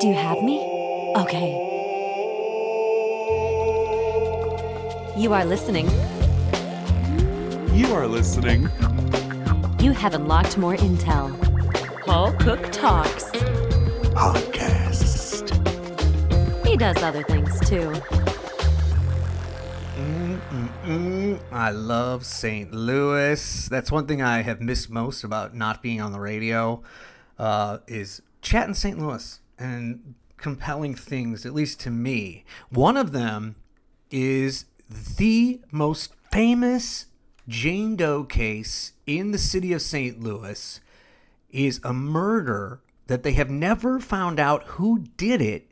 Do you have me? Okay. You are listening. You are listening. You have unlocked more intel. Paul Cook Talks. Podcast. He does other things too. Mm, I love St. Louis. That's one thing I have missed most about not being on the radio uh, is chatting St. Louis and compelling things, at least to me. One of them is the most famous Jane Doe case in the city of St. Louis is a murder that they have never found out who did it,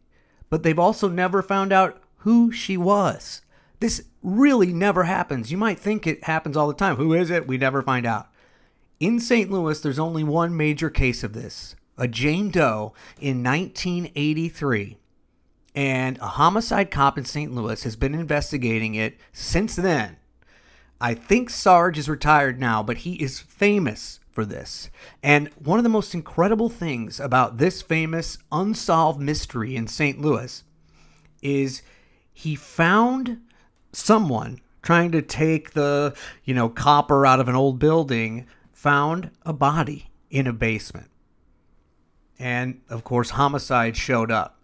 but they've also never found out who she was. This really never happens. You might think it happens all the time. Who is it? We never find out. In St. Louis, there's only one major case of this a Jane Doe in 1983. And a homicide cop in St. Louis has been investigating it since then. I think Sarge is retired now, but he is famous for this. And one of the most incredible things about this famous unsolved mystery in St. Louis is he found someone trying to take the, you know, copper out of an old building, found a body in a basement. And of course, homicide showed up.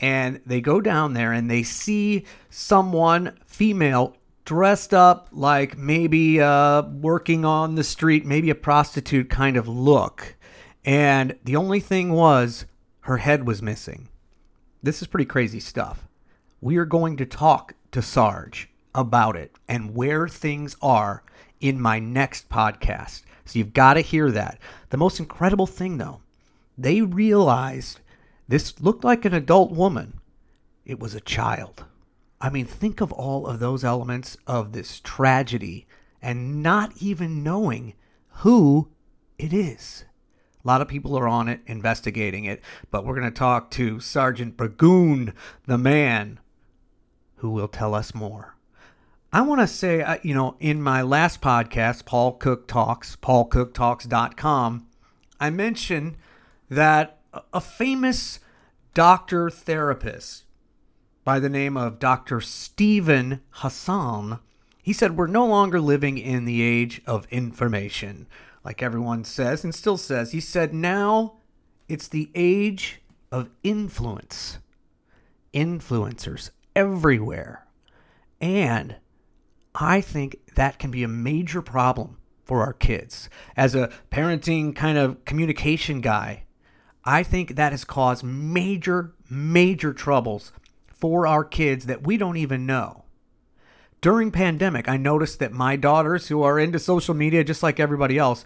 And they go down there and they see someone, female, dressed up like maybe uh, working on the street, maybe a prostitute kind of look. And the only thing was, her head was missing. This is pretty crazy stuff. We are going to talk to Sarge about it and where things are in my next podcast. So you've got to hear that. The most incredible thing, though, they realized this looked like an adult woman. It was a child. I mean, think of all of those elements of this tragedy and not even knowing who it is. A lot of people are on it investigating it, but we're going to talk to Sergeant Burgoon, the man who will tell us more. I want to say, uh, you know, in my last podcast, Paul Cook Talks, paulcooktalks.com, I mentioned that a famous doctor therapist by the name of Dr. Stephen Hassan, he said, We're no longer living in the age of information, like everyone says and still says. He said, Now it's the age of influence. Influencers everywhere. And I think that can be a major problem for our kids. As a parenting kind of communication guy, I think that has caused major, major troubles for our kids that we don't even know. During pandemic, I noticed that my daughters who are into social media just like everybody else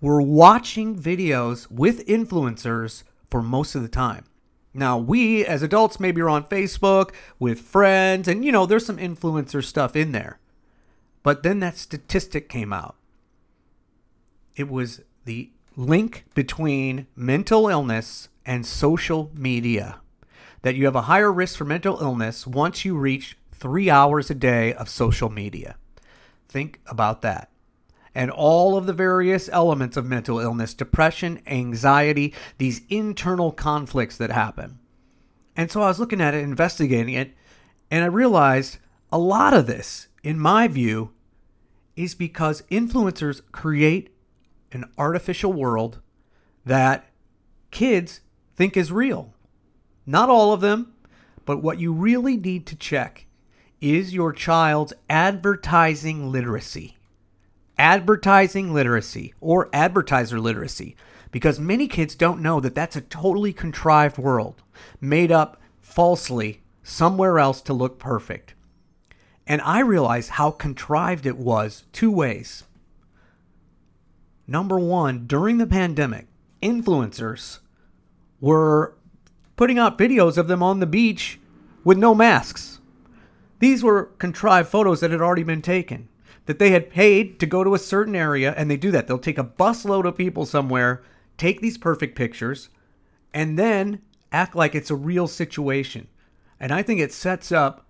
were watching videos with influencers for most of the time. Now, we as adults maybe are on Facebook with friends, and you know, there's some influencer stuff in there. But then that statistic came out. It was the link between mental illness and social media. That you have a higher risk for mental illness once you reach three hours a day of social media. Think about that and all of the various elements of mental illness depression, anxiety, these internal conflicts that happen. And so I was looking at it, investigating it, and I realized a lot of this, in my view, is because influencers create an artificial world that kids think is real. Not all of them, but what you really need to check is your child's advertising literacy advertising literacy or advertiser literacy because many kids don't know that that's a totally contrived world made up falsely somewhere else to look perfect. And I realized how contrived it was two ways. Number one, during the pandemic, influencers were putting out videos of them on the beach with no masks. These were contrived photos that had already been taken that they had paid to go to a certain area, and they do that. They'll take a busload of people somewhere, take these perfect pictures, and then act like it's a real situation. And I think it sets up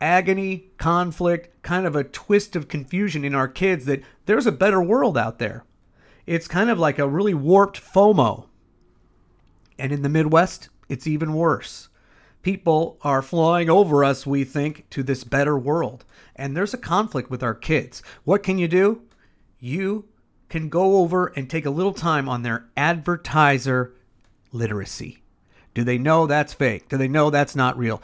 agony, conflict, kind of a twist of confusion in our kids that there's a better world out there. It's kind of like a really warped FOMO. And in the Midwest, it's even worse. People are flying over us, we think, to this better world. And there's a conflict with our kids. What can you do? You can go over and take a little time on their advertiser literacy. Do they know that's fake? Do they know that's not real?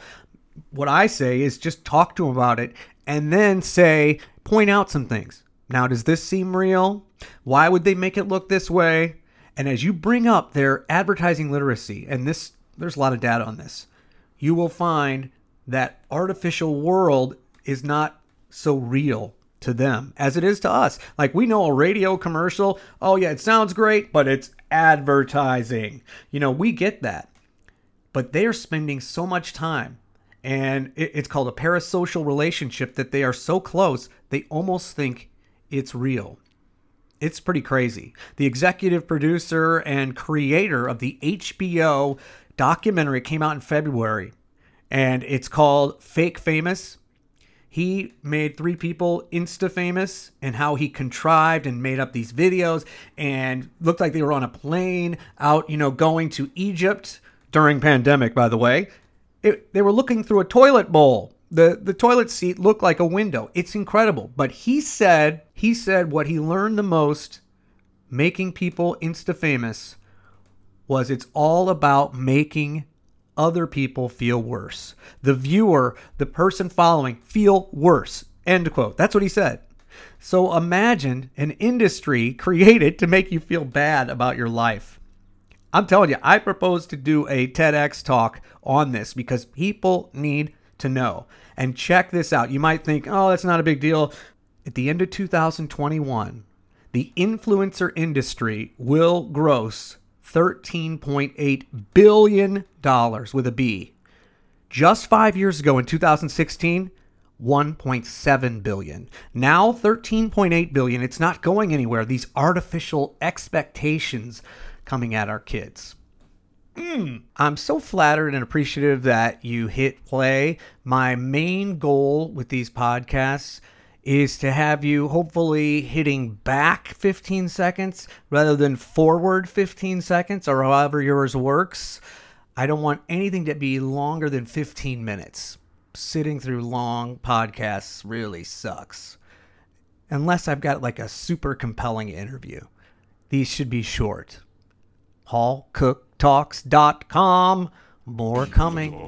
What I say is just talk to them about it and then say, point out some things. Now, does this seem real? Why would they make it look this way? And as you bring up their advertising literacy, and this, there's a lot of data on this, you will find that artificial world is not so real to them as it is to us. Like we know a radio commercial, oh yeah, it sounds great, but it's advertising. You know, we get that. But they are spending so much time and it's called a parasocial relationship that they are so close, they almost think it's real. It's pretty crazy. The executive producer and creator of the HBO documentary came out in February, and it's called Fake Famous. He made three people insta famous and how he contrived and made up these videos and looked like they were on a plane out, you know, going to Egypt during pandemic, by the way. It, they were looking through a toilet bowl the the toilet seat looked like a window. It's incredible. But he said he said what he learned the most making people insta famous was it's all about making other people feel worse. The viewer, the person following, feel worse. End quote. That's what he said. So imagine an industry created to make you feel bad about your life. I'm telling you, I propose to do a TEDx talk on this because people need to know. And check this out. You might think, oh, that's not a big deal. At the end of 2021, the influencer industry will gross $13.8 billion with a B. Just five years ago in 2016, 1.7 billion. Now 13.8 billion. It's not going anywhere. These artificial expectations coming at our kids. Mm. I'm so flattered and appreciative that you hit play. My main goal with these podcasts is to have you hopefully hitting back 15 seconds rather than forward 15 seconds or however yours works. I don't want anything to be longer than 15 minutes. Sitting through long podcasts really sucks. Unless I've got like a super compelling interview. These should be short. Paul Cook talks.com. More coming.